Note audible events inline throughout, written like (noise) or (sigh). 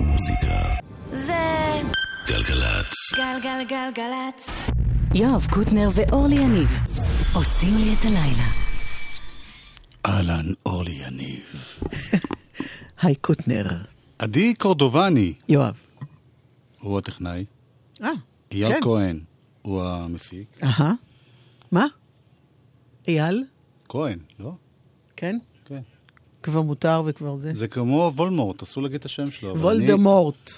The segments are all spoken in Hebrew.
מוזיקה. זה גלגלצ. גלגלגלגלצ. יואב קוטנר ואורלי יניב עושים לי את הלילה. אהלן, אורלי יניב. (laughs) היי קוטנר. עדי קורדובני יואב. הוא הטכנאי, אה, אייל כן. כהן הוא המפיק. אהה. מה? אייל? כהן, לא? כן? כבר מותר וכבר זה. זה כמו וולמורט, אסור להגיד את השם שלו. וולדמורט.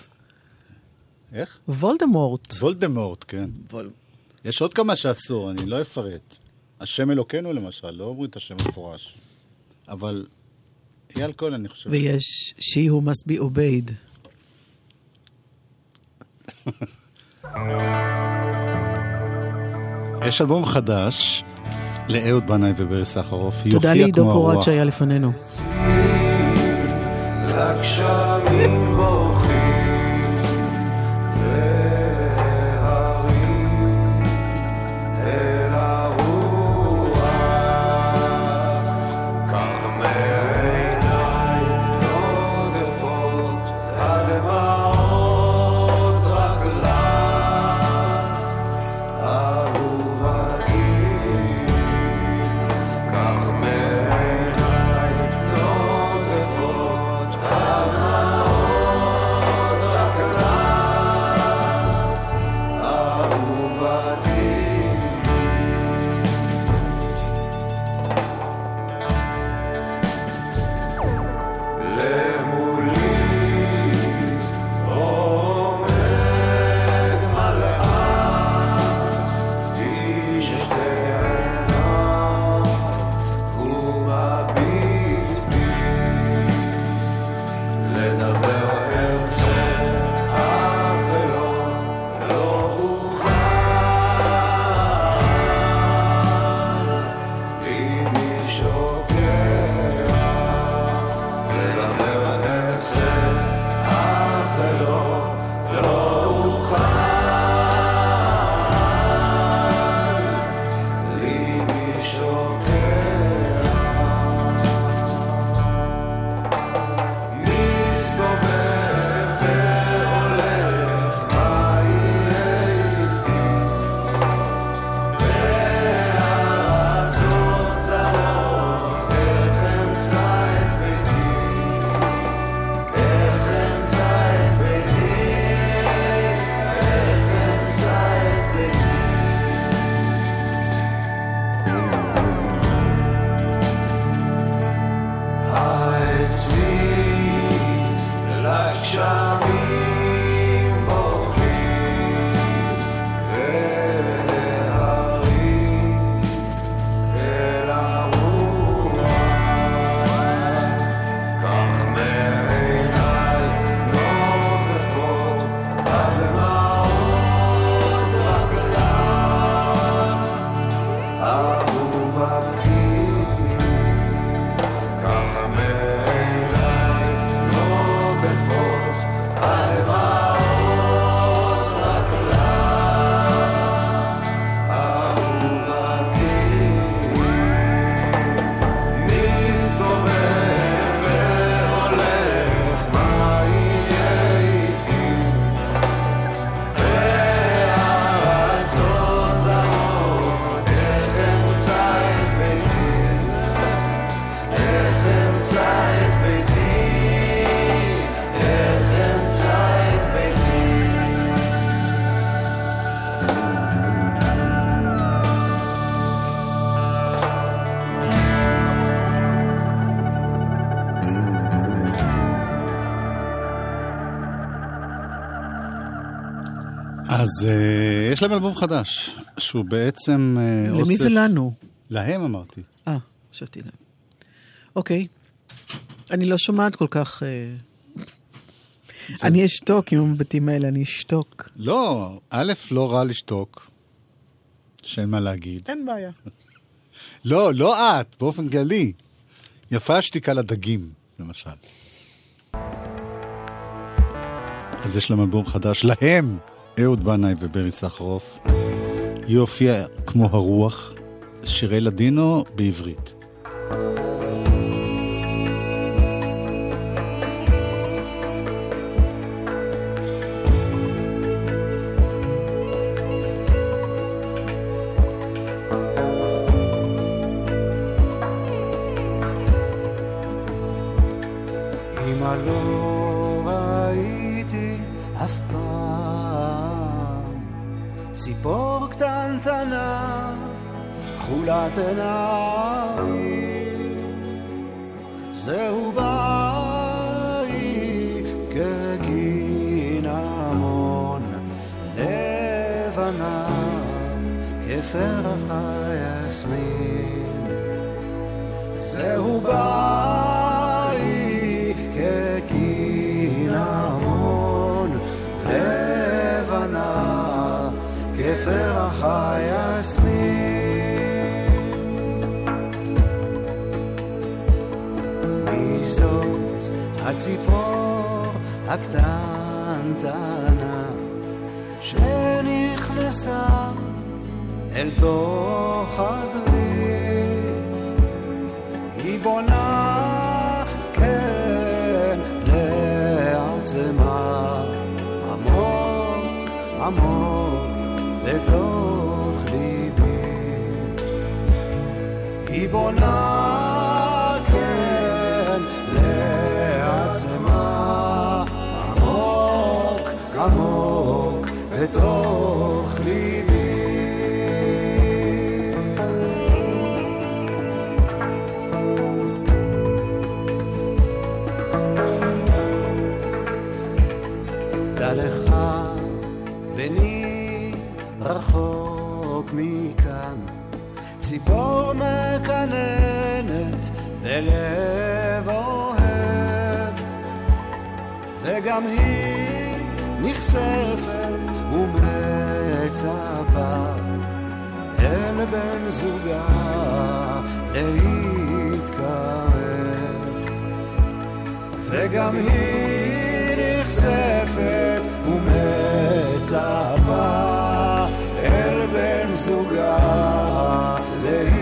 אני- איך? וולדמורט. וולדמורט, כן. וול- יש עוד כמה שאסור, אני לא אפרט. השם אלוקינו למשל, לא אומרים את השם מפורש. אבל אייל כהן, אני חושב. ויש She who must be obeyed. (laughs) יש אלבום חדש לאהוד בנאי וברי סחרוף. תודה לעידו פורט. שהיה לפנינו. אז יש להם אלבום חדש, שהוא בעצם אה, אוסף... למי זה לנו? להם אמרתי. אה, חשבתי להם. אוקיי. אני לא שומעת כל כך... אה, אני אשתוק עם המבטים האלה, אני אשתוק. לא, א', לא רע לשתוק, שאין מה להגיד. אין בעיה. (laughs) לא, לא את, באופן כללי. יפה השתיקה לדגים, למשל. אז יש להם אלבום חדש, להם, אהוד בנאי וברי סחרוף. היא הופיעה כמו הרוח, שירי לדינו בעברית. לא אף פעם ציפור קטנטנה, כחולת עיניים. זהו בית כקינמון, לבנה כפרח היסמין. זהו בית כפרח היסמין. מי זאת הציפור הקטנטנה שנכנסה אל תוך חדרי? היא בונה כן לעצמה עמוק עמוק בתוך בונה כן לעצמה עמוק עמוק בתוך וגם היא נכספת ומצפה אל בן זוגה להתקרב. וגם היא נכספת ומצפה אל בן זוגה להתקרב.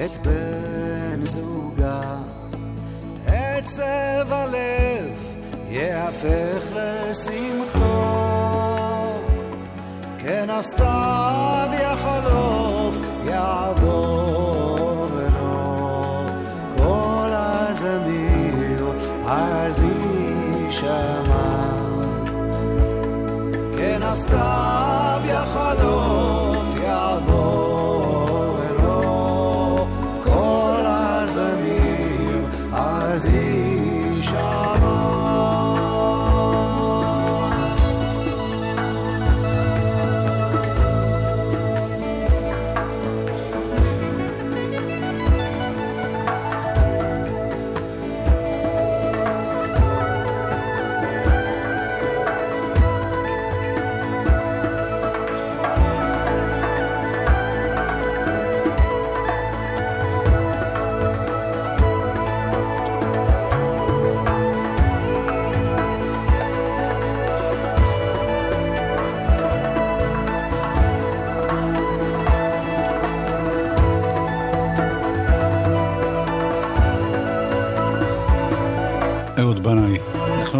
את בן זוגה עצב הלב יהפך לשמחה. כן הסתיו יחלוף, יעבור ולא כל הזמיר אז יישמע. כן הסתיו יחלוף,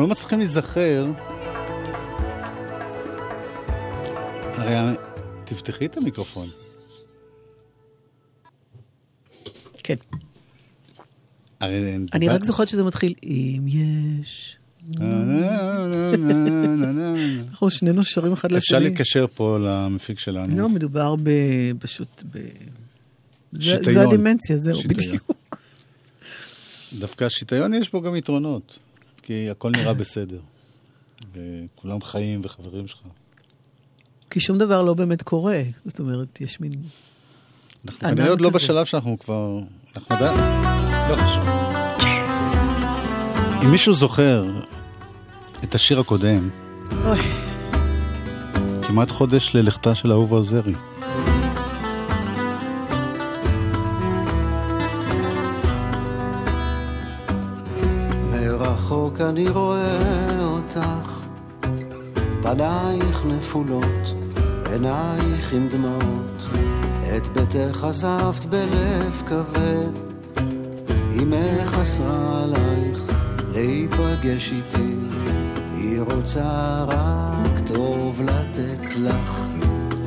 לא מצליחים להיזכר. הרי תפתחי את המיקרופון. כן. הרי... אני רק זוכרת שזה מתחיל, אם יש... אנחנו שנינו שרים אחד לשני. אפשר להתקשר פה למפיק שלנו. לא, מדובר פשוט ב... שיטיון. זה הדימנציה, זהו, בדיוק. דווקא שיטיון יש בו גם יתרונות. כי הכל נראה בסדר. וכולם חיים וחברים שלך. כי שום דבר לא באמת קורה. זאת אומרת, יש מין... אנחנו כנראה עוד לא. בשלב שאנחנו כבר... אנחנו עדיין... לא חשוב. אם מישהו זוכר את השיר הקודם, כמעט חודש ללכתה של אהובה עוזרי. מרחוק אני רואה אותך, פנייך נפולות, עינייך עם דמעות, את ביתך עזבת בלב כבד, אמך אסרה עלייך להיפגש איתי, היא רוצה רק טוב לתת לך,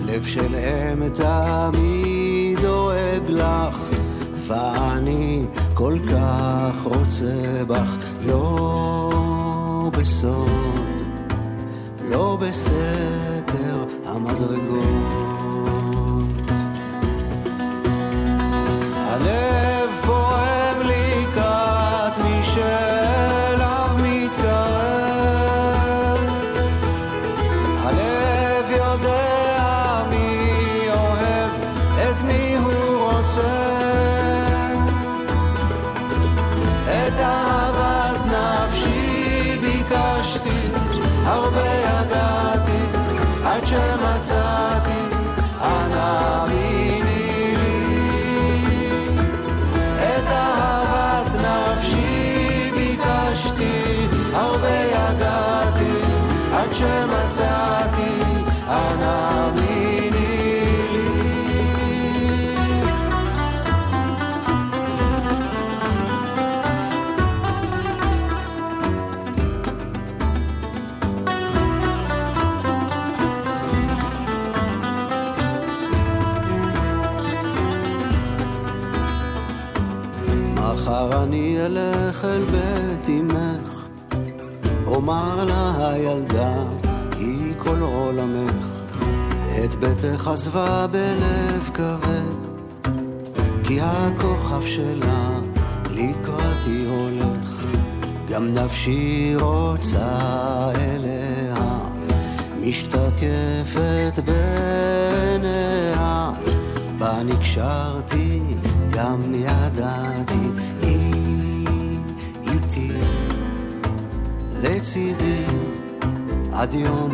לב של אם תמיד דואג לך. ואני כל כך רוצה בך, לא בסוד, לא בסתר המדרגות. אלך אל בית אמך, אומר לה הילדה, היא כל עולמך, את ביתך עזבה בלב כבד, כי הכוכב שלה לקראתי הולך, גם נפשי רוצה אליה, משתקפת בעיניה, בה נקשרתי, גם ידעתי, לצידי, עד יום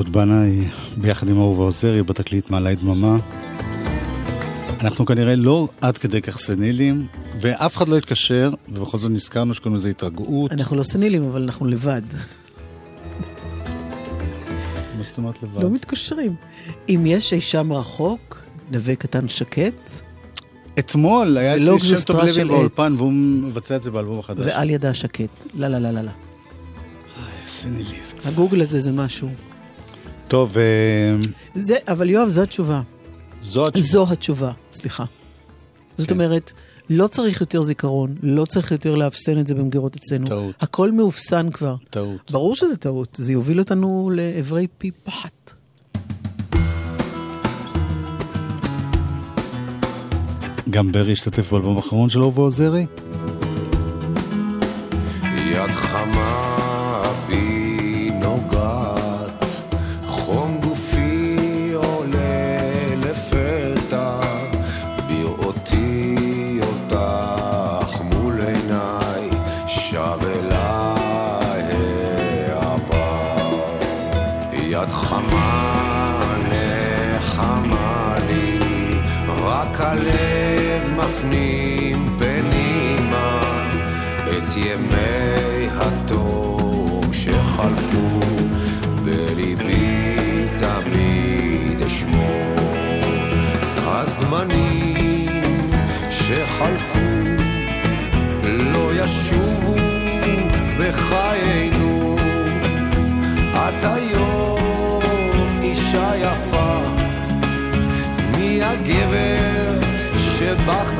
אהוד בנאי ביחד עם אהובה עוזרי בתקליט מעלי דממה. אנחנו כנראה לא עד כדי כך סנילים, ואף אחד לא התקשר, ובכל זאת נזכרנו שקוראים לזה התרגעות. אנחנו לא סנילים, אבל אנחנו לבד. מה זאת אומרת לבד? לא מתקשרים. אם יש אי שם רחוק, נווה קטן שקט. אתמול היה איזה שם טוב לוי באולפן, והוא מבצע את זה באלבום החדש. ועל ידה שקט. לא, לא, לא, לא. איזה נליות. הגוגל הזה זה משהו. טוב. אה, זה, אבל יואב, זו התשובה. זו התשובה. זו התשובה, סליחה. זאת כן. אומרת, לא צריך יותר זיכרון, לא צריך יותר לאפסן את זה במגירות אצלנו. טעות. הכל מאופסן כבר. טעות. ברור שזה טעות, זה יוביל אותנו לעברי פי פחת. גם ברי השתתף באלבום האחרון של אובו עוזרי? יד חמה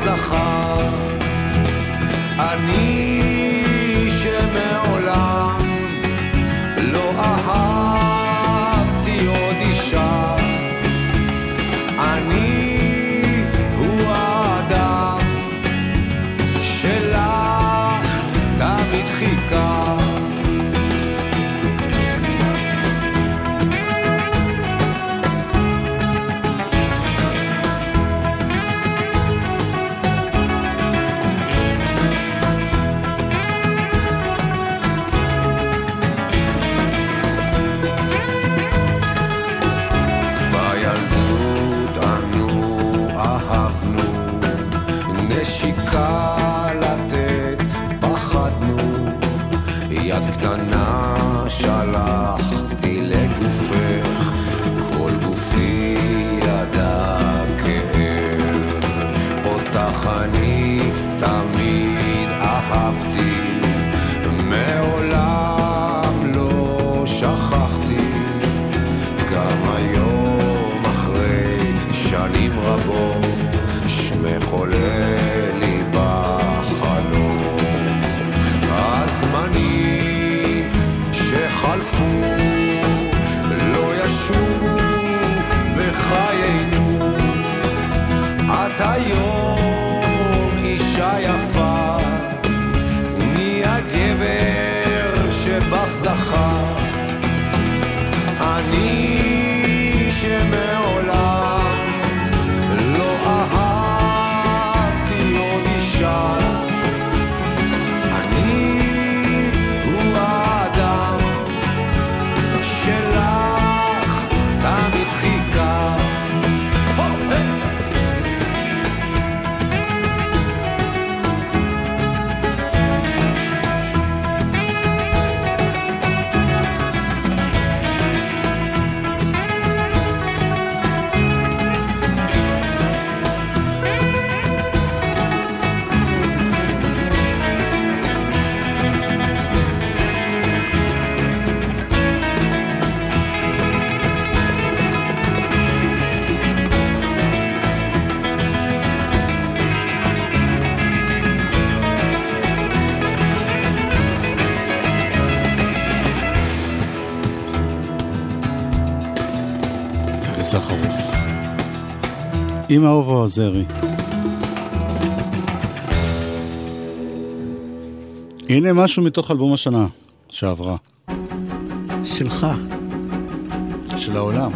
זכר. אני סחרוף. עם אהובו עוזרי. הנה משהו מתוך אלבום השנה שעברה. שלך. של העולם.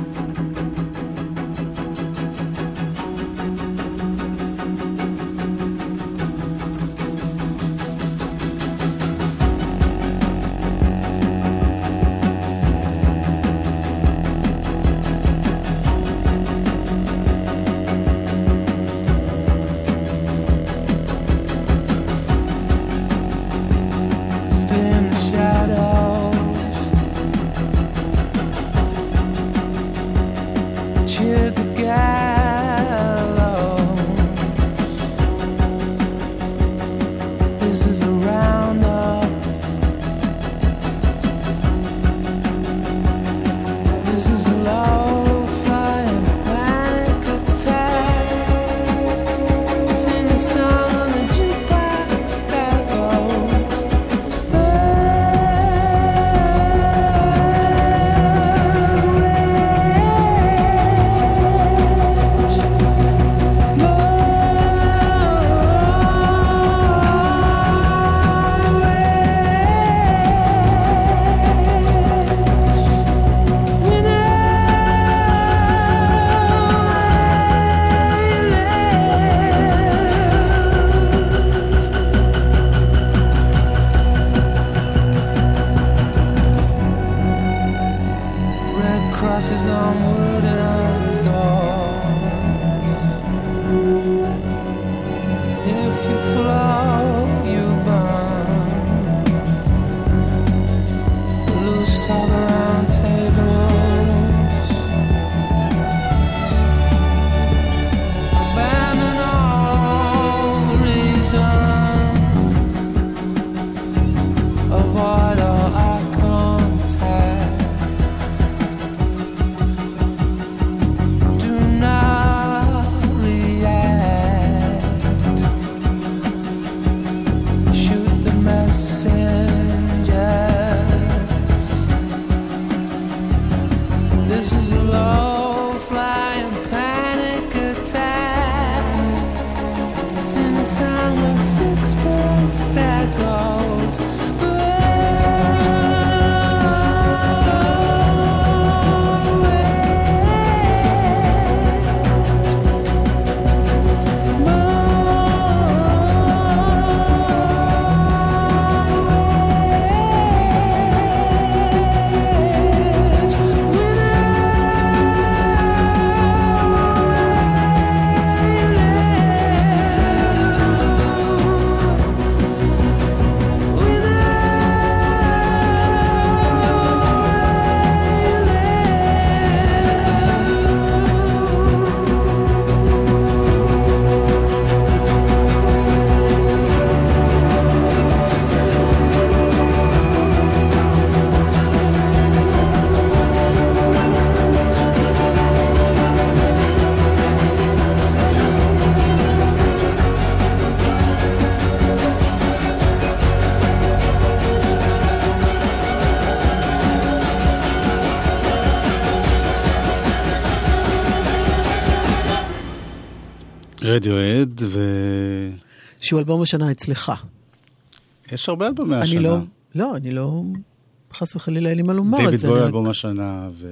רדיואד, שהוא אלבום השנה אצלך. ויש הרבה אלבומי אני השנה. לא, לא, אני לא, חס וחלילה אין לי מה לומר את דיוויד זה. בוי אני רק- אלבום השנה, ו...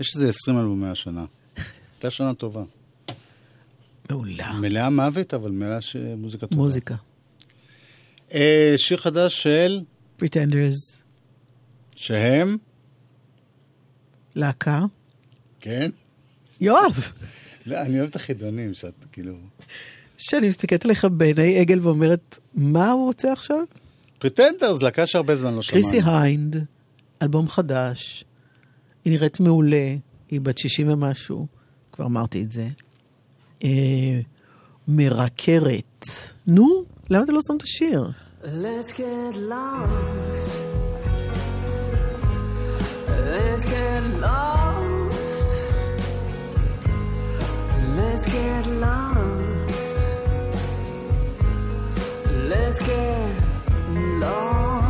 יש איזה 20 אלבומי השנה. (laughs) הייתה שנה טובה. מעולה. מלאה מוות, אבל מלאה ש... מוזיקה טובה. מוזיקה. אה, שיר חדש של... Pretenders, שהם? להקה. כן? יואב, (laughs) לא, אני אוהב את החידונים, שאת כאילו... שאני מסתכלת עליך בעיני עגל ואומרת, מה הוא רוצה עכשיו? פריטנדרס, להקה שהרבה זמן לא שמענו. קריסי היינד, אלבום חדש, היא נראית מעולה, היא בת 60 ומשהו, כבר אמרתי את זה. אה, מרקרת. נו, למה אתה לא שם את השיר? Let's get lost. Let's get lost. Let's get lost. Let's get lost.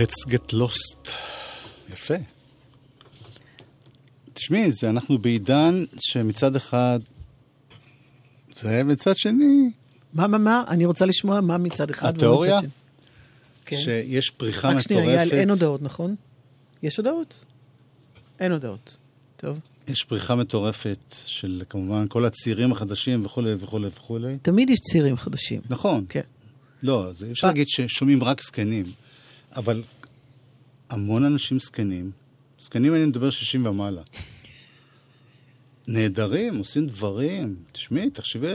Let's get lost. יפה. תשמעי, זה אנחנו בעידן שמצד אחד זה, מצד שני, מה, מה, מה? אני רוצה לשמוע מה מצד אחד. התיאוריה? מצד שני. כן. שיש פריחה רק מטורפת. שנייה, יעל, אין הודעות, נכון? יש הודעות? אין הודעות. טוב. יש פריחה מטורפת של כמובן כל הצעירים החדשים וכולי וכולי וכולי. תמיד יש צעירים חדשים. נכון. כן. לא, זה אי אפשר אה. להגיד ששומעים רק זקנים, אבל המון אנשים זקנים, זקנים אני מדבר 60 ומעלה. נהדרים, עושים דברים. תשמעי, תחשבי...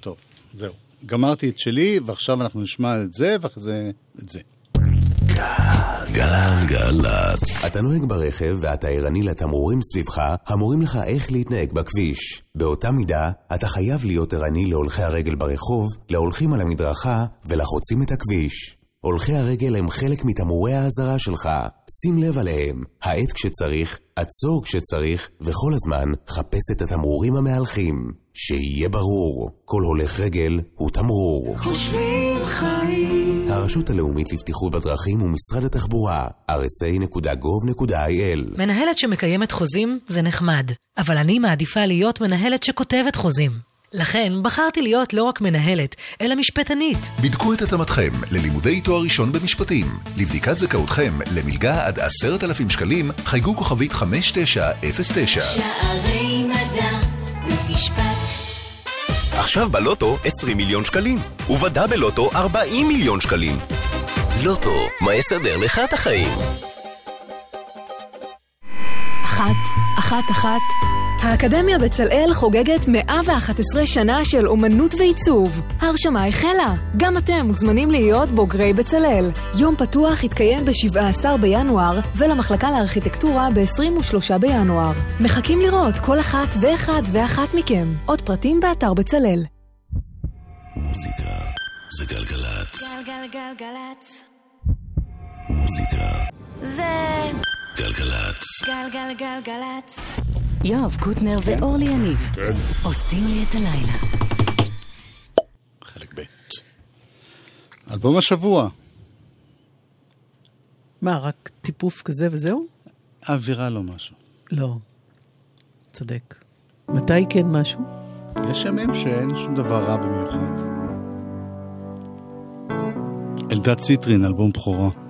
טוב, זהו. גמרתי את שלי, ועכשיו אנחנו נשמע את זה, ואחרי זה את זה. גלגלצ. אתה נוהג ברכב ואתה ערני לתמרורים סביבך, המורים לך איך להתנהג בכביש. באותה מידה, אתה חייב להיות ערני להולכי הרגל ברחוב, להולכים על המדרכה ולחוצים את הכביש. הולכי הרגל הם חלק מתמרורי האזהרה שלך. שים לב עליהם. האט כשצריך, עצור כשצריך, וכל הזמן חפש את התמרורים המהלכים. שיהיה ברור, כל הולך רגל הוא תמרור. חושבים חיים. הרשות הלאומית לבטיחות בדרכים ומשרד התחבורה, rsa.gov.il מנהלת שמקיימת חוזים זה נחמד, אבל אני מעדיפה להיות מנהלת שכותבת חוזים. לכן בחרתי להיות לא רק מנהלת, אלא משפטנית. בדקו את התאמתכם ללימודי תואר ראשון במשפטים. לבדיקת זכאותכם למלגה עד עשרת אלפים שקלים, חייגו כוכבית 5909. שערי מדע ומשפט. עכשיו בלוטו 20 מיליון שקלים, ובדה בלוטו 40 מיליון שקלים. לוטו, מה יסדר לך את החיים? אחת, אחת, אחת. האקדמיה בצלאל חוגגת 111 שנה של אומנות ועיצוב. ההרשמה החלה. גם אתם מוזמנים להיות בוגרי בצלאל. יום פתוח יתקיים ב-17 בינואר, ולמחלקה לארכיטקטורה ב-23 בינואר. מחכים לראות כל אחת ואחד ואחת מכם. עוד פרטים באתר בצלאל. מוזיקה זה גלגלצ. גלגלגלגלצ. מוזיקה זה גלגלצ. גלגלגלגלצ. יואב קוטנר ואורלי יניב עושים לי את הלילה. חלק ב'. אלבום השבוע, מה, רק טיפוף כזה וזהו? אווירה לו משהו. לא. צודק. מתי כן משהו? יש ימים שאין שום דבר רע במיוחד. אלדד ציטרין, אלבום בכורה.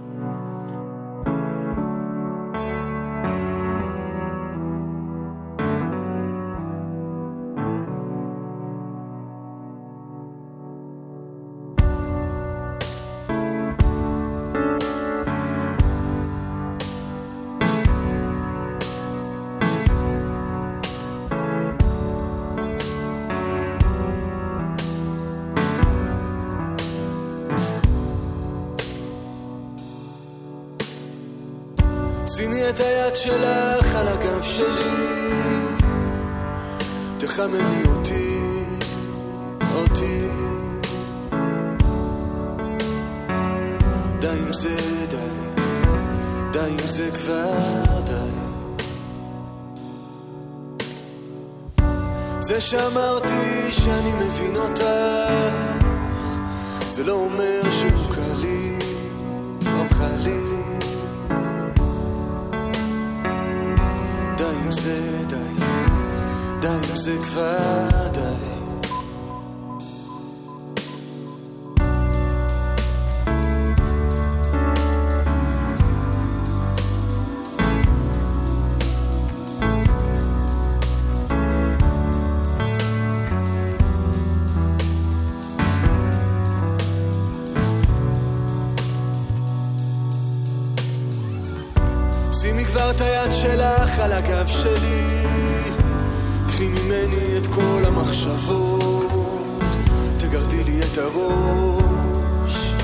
הראש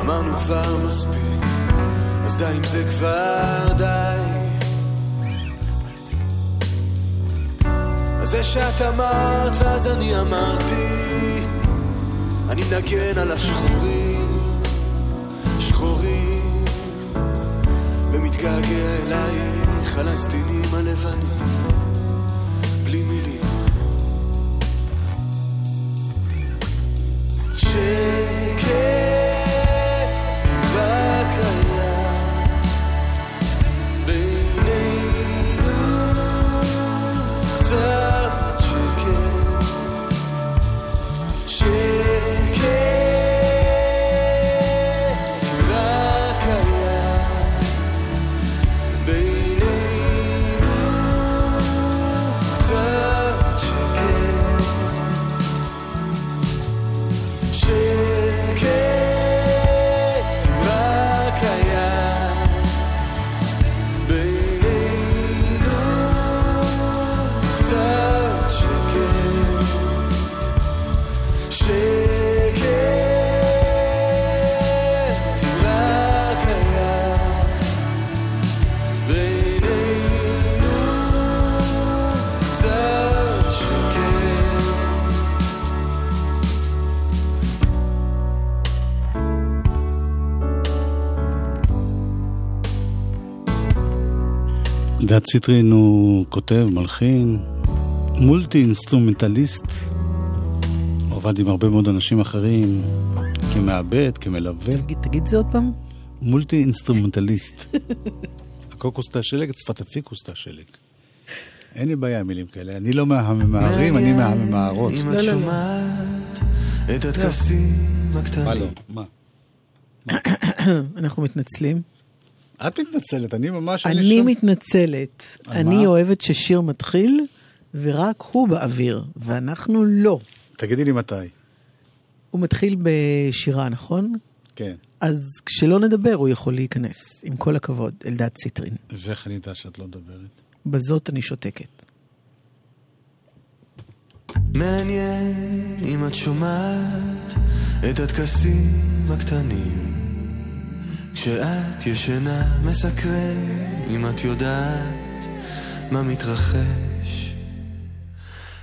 אמרנו כבר מספיק אז די עם זה כבר די. זה שאת אמרת ואז אני אמרתי אני מנגן על השחורים שחורים ומתגעגע אלייך על הסדינים הלבנים שקט אלדד ציטרין הוא כותב, מלחין, מולטי אינסטרומנטליסט. הוא עבד עם הרבה מאוד אנשים אחרים, כמעבד, כמלווה. תגיד, תגיד זה עוד פעם. מולטי אינסטרומנטליסט. (laughs) הקוקוס תא שלג, צפת הפיקוס תא שלג. אין לי בעיה עם מילים כאלה. אני לא מהממהרים, אני מהממהרות. אם לא, את לא, לא. שומעת את הטקסים מה הקטנים. לא? מה? (coughs) אנחנו מתנצלים. את מתנצלת, אני ממש... אני שום- מתנצלת. אני מה? אוהבת ששיר מתחיל, ורק הוא באוויר, ואנחנו לא. תגידי לי מתי. הוא מתחיל בשירה, נכון? כן. אז כשלא נדבר הוא יכול להיכנס, עם כל הכבוד, אלדד ציטרין. ואיך אני יודע שאת לא מדברת? בזאת אני שותקת. מעניין אם את שומעת את הטקסים הקטנים כשאת ישנה מסקרן אם את יודעת מה מתרחש.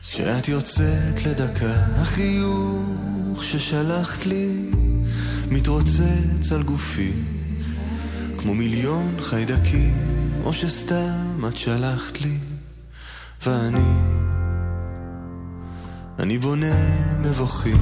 כשאת יוצאת לדקה החיוך ששלחת לי מתרוצץ על גופי כמו מיליון חיידקים או שסתם את שלחת לי ואני אני בונה מבוכים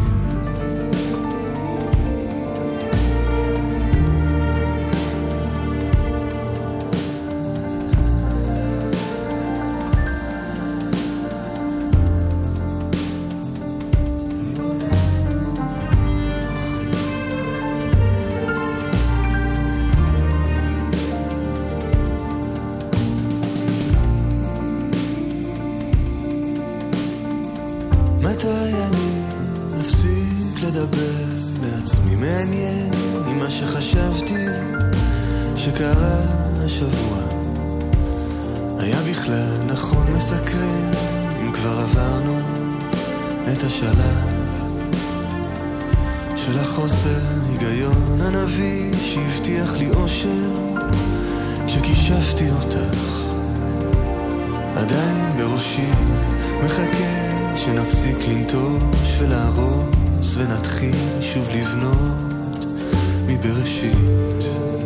לעצמי מעניין עם מה שחשבתי שקרה השבוע. היה בכלל נכון מסקרן אם כבר עברנו את השלב של החוסר היגיון הנביא שהבטיח לי אושר כשכישפתי אותך. עדיין בראשי מחכה שנפסיק לנטוש ולהרוס ונתחיל שוב לבנות מבראשית.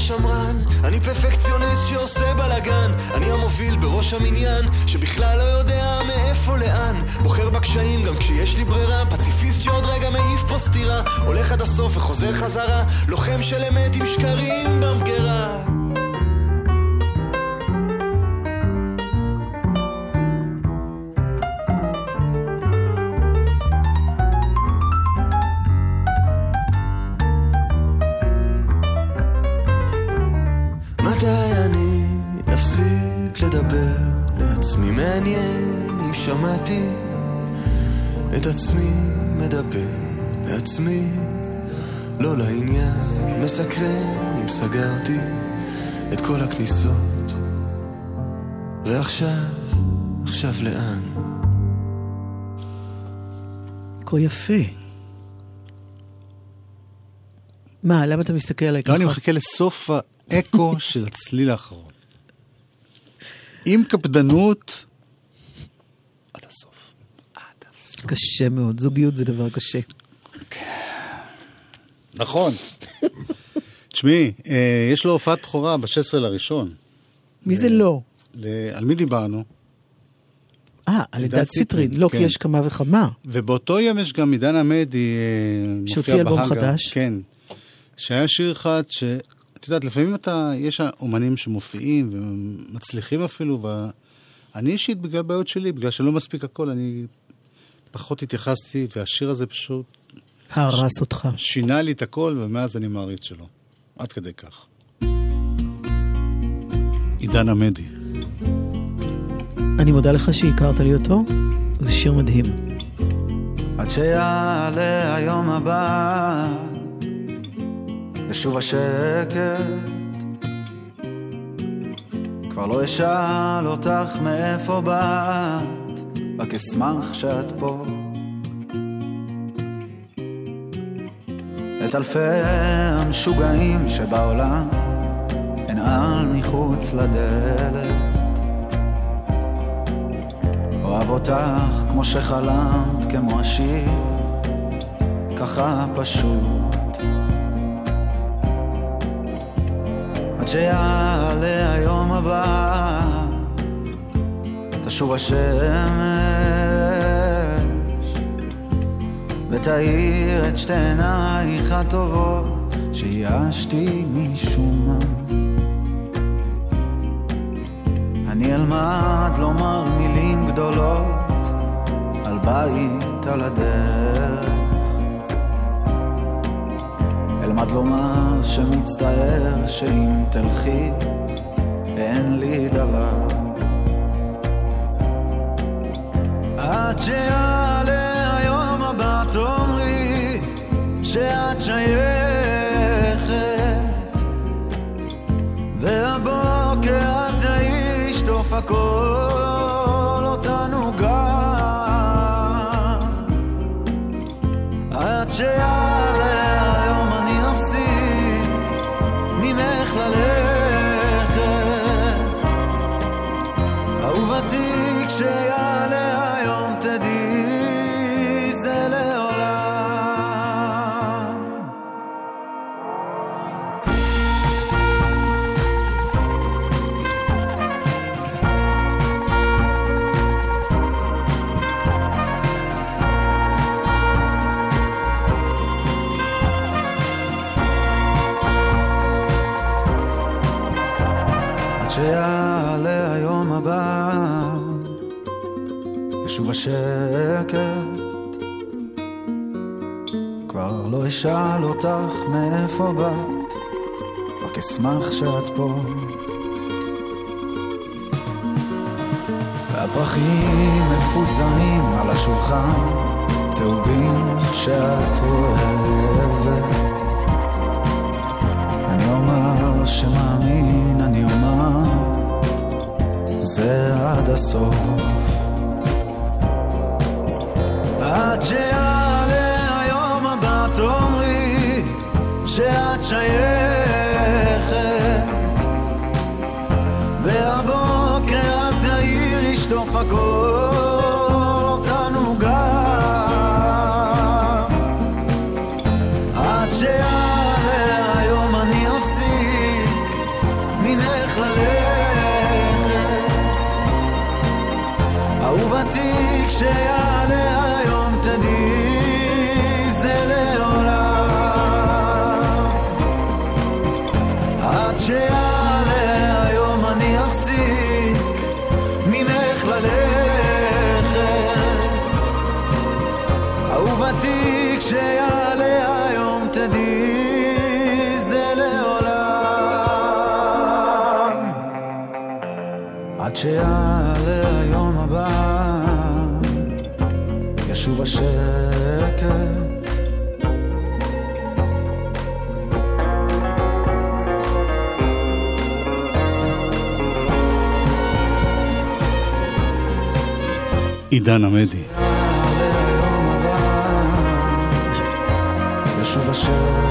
השמרן, אני פרפקציוניסט שעושה בלאגן, אני המוביל בראש המניין, שבכלל לא יודע מאיפה לאן, בוחר בקשיים גם כשיש לי ברירה, פציפיסט שעוד רגע מעיף פה סטירה, הולך עד הסוף וחוזר חזרה, לוחם של אמת עם שקרים במגירה. מדבר לעצמי לא לעניין מסקרן אם סגרתי את כל הכניסות ועכשיו, עכשיו לאן? כה יפה. מה, למה אתה מסתכל עליי לא, אני ככה? מחכה לסוף האקו של הצליל האחרון. עם קפדנות, קשה מאוד, זוגיות זה דבר קשה. נכון. תשמעי, אה, יש לו הופעת בכורה ב-16 לראשון. מי זה לא? על מי דיברנו? אה, על עידן אלדד ציטרין. לא, כי כן. יש כמה וכמה. ובאותו יום יש גם עידן עמדי, אה, שהוציא מופיע אלבום בהאגה. חדש. כן. שהיה שיר אחד ש... את יודעת, לפעמים אתה, יש אומנים שמופיעים ומצליחים אפילו, ואני אישית, בגלל בעיות שלי, בגלל שאני לא מספיק הכל, אני פחות התייחסתי, והשיר הזה פשוט הרס אותך. שינה לי את הכל, ומאז אני מעריץ שלו. עד כדי כך. עידן עמדי. אני מודה לך שהכרת לי אותו, זה שיר מדהים. עד שיעלה היום הבא, ישוב השקט. כבר לא אשאל אותך מאיפה באת, רק אשמח שאת פה. את אלפי המשוגעים שבעולם, אנעל מחוץ לדלת. אוהב אותך כמו שחלמת, כמו השיר, ככה פשוט. עד שיעלה היום הבא, תשוב השמש, ותאיר את שתי עינייך הטובות, שייאשתי משום מה. אני אלמד לומר מילים גדולות על בית על הדרך. אלמד לומר שמצטער שאם תלכי אין לי דבר. עד שיעלה היום הבא תאמרי שאת שייכת. והבוקר הזה ישטוף הכל אשאל אותך מאיפה באת, רק אשמח שאת פה. והפרחים מפוזרים על השולחן, צהובים שאת אוהבת. אני אומר שמאמין, אני אומר, זה עד הסוף. עד שיעלה שאת שייכת. והבוקר אז יאיר ישטוף הכל אותנו גם. עד שיעלה היום אני אפסיק ממך ללכת. אהובתי כשיעלה ישוב השקט עידן עמדי. ישוב השקט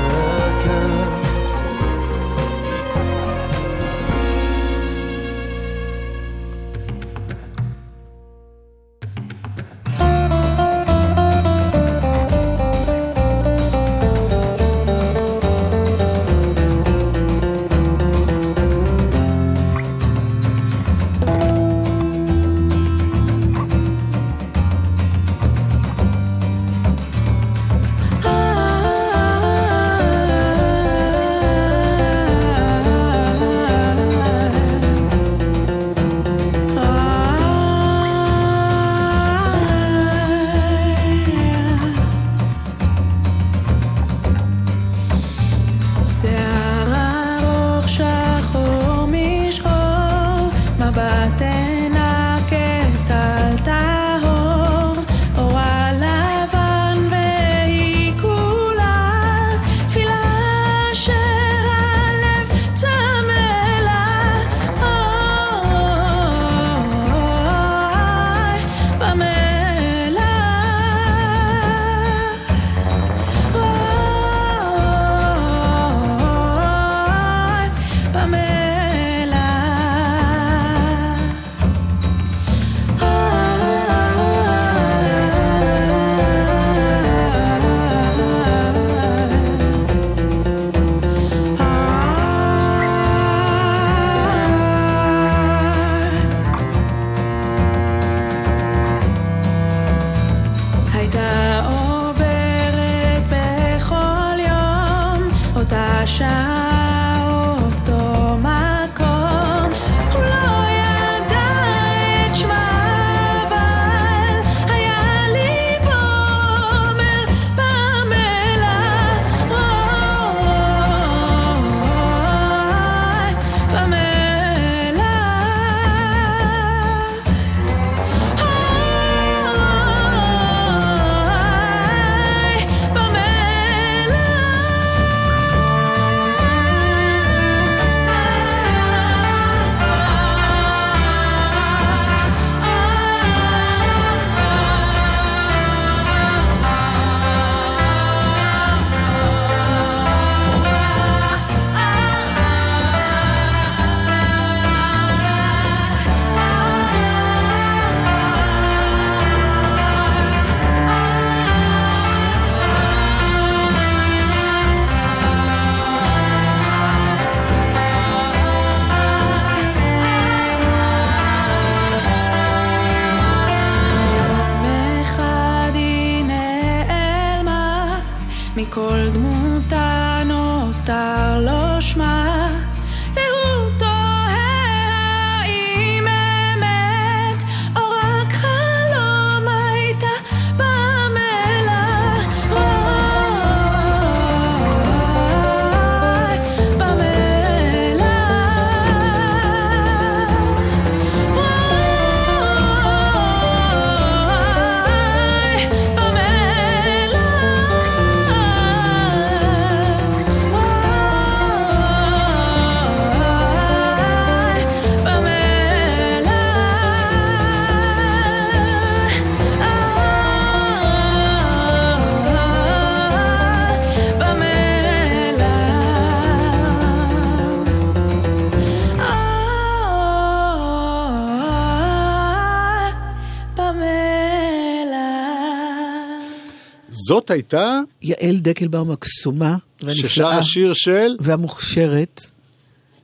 זאת הייתה יעל דקלבאום הקסומה והנפלאה. ששרה שיר של... והמוכשרת.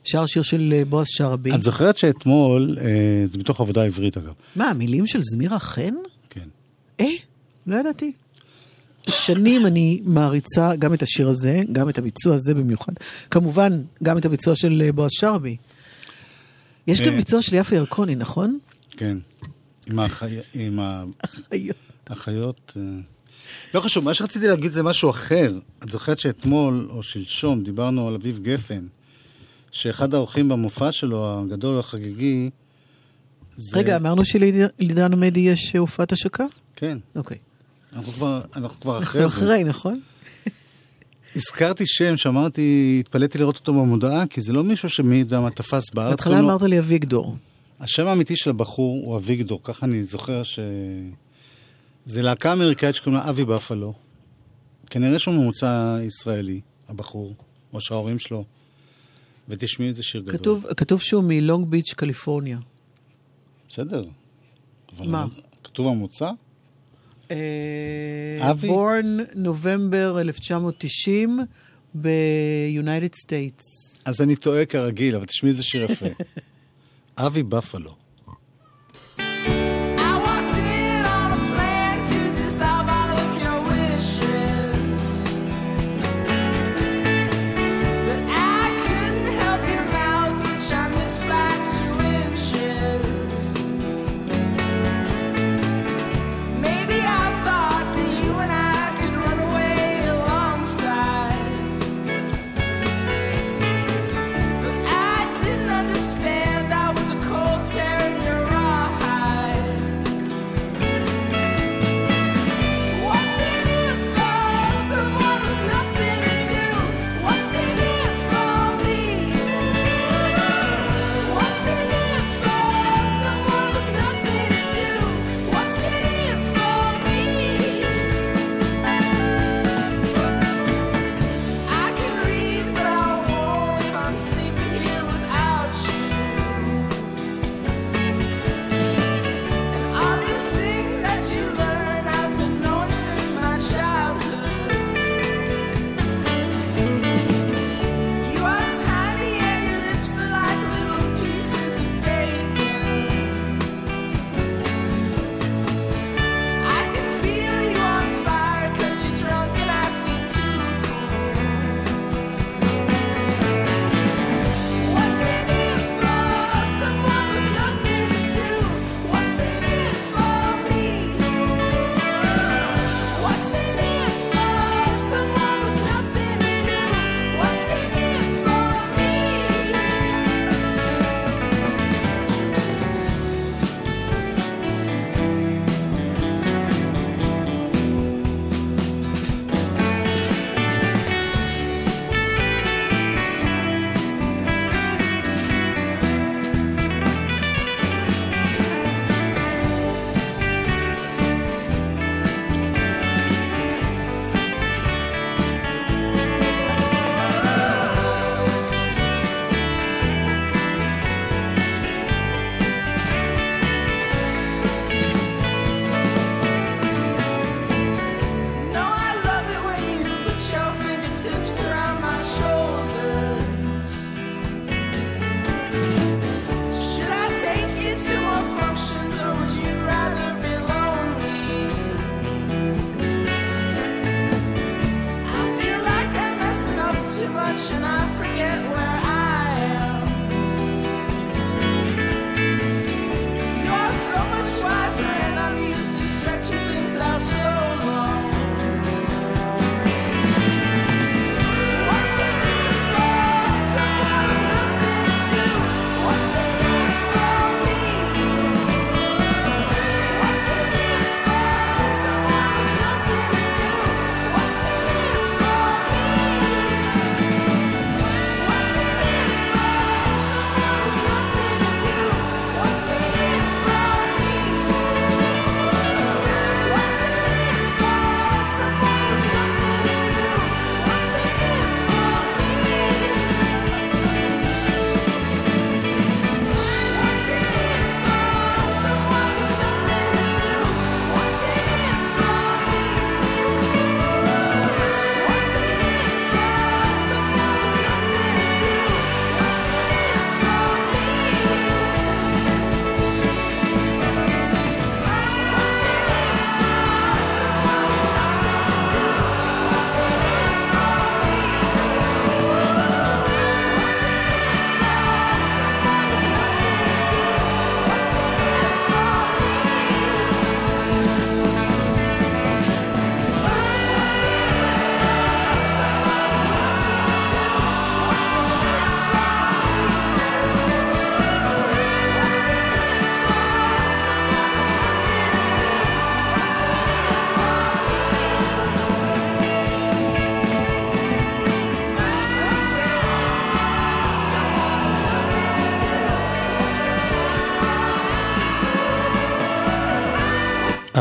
שר שיר של אה, בועז שרעבי. את זוכרת שאתמול, אה, זה מתוך עבודה עברית אגב, מה, המילים של זמירה חן? כן. אה, לא ידעתי. שנים אני מעריצה גם את השיר הזה, גם את הביצוע הזה במיוחד. כמובן, גם את הביצוע של אה, בועז שרעבי. יש גם אה. ביצוע של יפה ירקוני, נכון? כן. עם החי... עם ה... החיות. אה. לא חשוב, מה שרציתי להגיד זה משהו אחר. את זוכרת שאתמול או שלשום דיברנו על אביב גפן, שאחד האורחים במופע שלו, הגדול החגיגי, זה... רגע, אמרנו שלעידן עמדי יש אה, הופעת השקה? כן. אוקיי. אנחנו כבר, אנחנו כבר אחרי אנחנו זה. אחרי, נכון? הזכרתי שם שאמרתי, התפלאתי לראות אותו במודעה, כי זה לא מישהו שמי יודע מה תפס בארץ. בהתחלה לו- אמרת לי אביגדור. השם האמיתי של הבחור הוא אביגדור, ככה אני זוכר ש... זה להקה אמריקאית שקוראים לה אבי בפלו. כנראה שהוא ממוצע ישראלי, הבחור, או שההורים שלו. ותשמעי איזה שיר גדול. כתוב, כתוב שהוא מלונג ביץ', קליפורניה. בסדר. מה? כתוב המוצא? אה, אבי? בורן נובמבר 1990 ב-United States. אז אני טועה כרגיל, אבל תשמעי איזה שיר יפה. (laughs) אבי בפלו.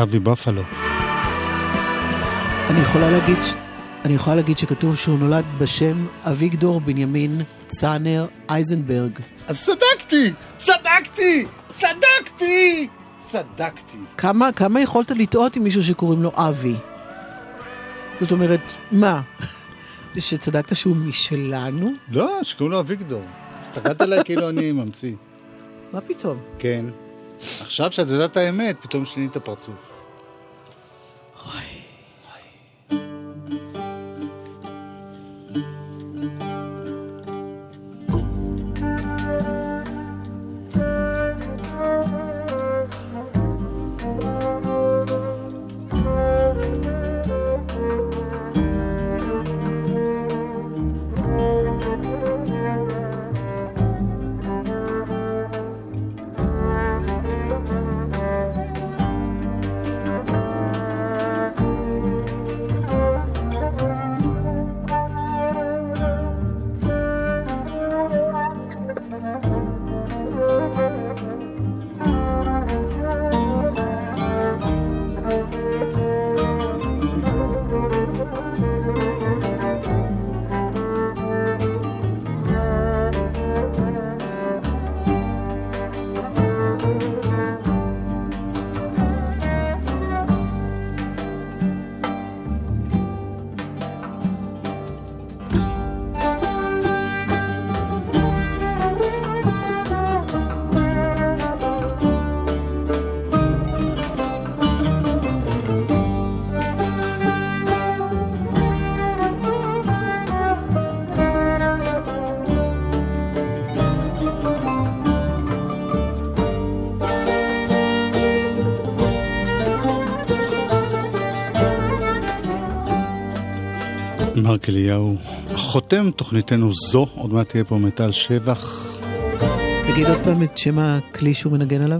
אבי בפלו. אני יכולה להגיד, ש- אני יכולה להגיד שכתוב שהוא נולד בשם אביגדור בנימין צאנר אייזנברג. אז צדקתי! צדקתי! צדקתי! צדקתי. כמה, כמה יכולת לטעות עם מישהו שקוראים לו אבי? זאת אומרת, מה? (laughs) שצדקת שהוא משלנו? לא, שקוראים לו אביגדור. הסתכלת עליי כאילו אני ממציא. מה פתאום? כן. עכשיו שאת יודעת את האמת, פתאום שינית פרצוף. מרק אליהו, חותם תוכניתנו זו, עוד מעט תהיה פה מיטל שבח. תגיד עוד פעם את שם הכלי שהוא מנגן עליו.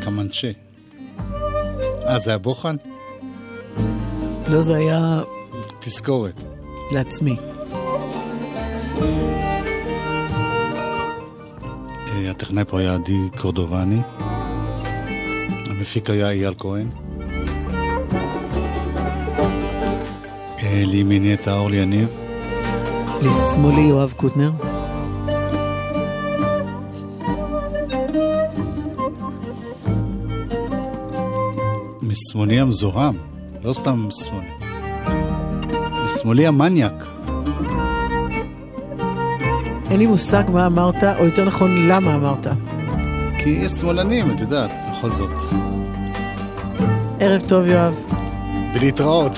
קמנצ'ה. אה, זה היה בוחן? לא, זה היה תזכורת. לעצמי. אה, הטכנאי פה היה עדי קורדובני. המפיק היה אייל כהן. לימיני את אורלי יניב. לשמאלי יואב קוטנר. משמאלי המזוהם, לא סתם משמאלי. משמאלי המניאק. אין לי מושג מה אמרת, או יותר נכון, למה אמרת. כי שמאלנים, את יודעת, בכל זאת. ערב טוב, יואב. ולהתראות.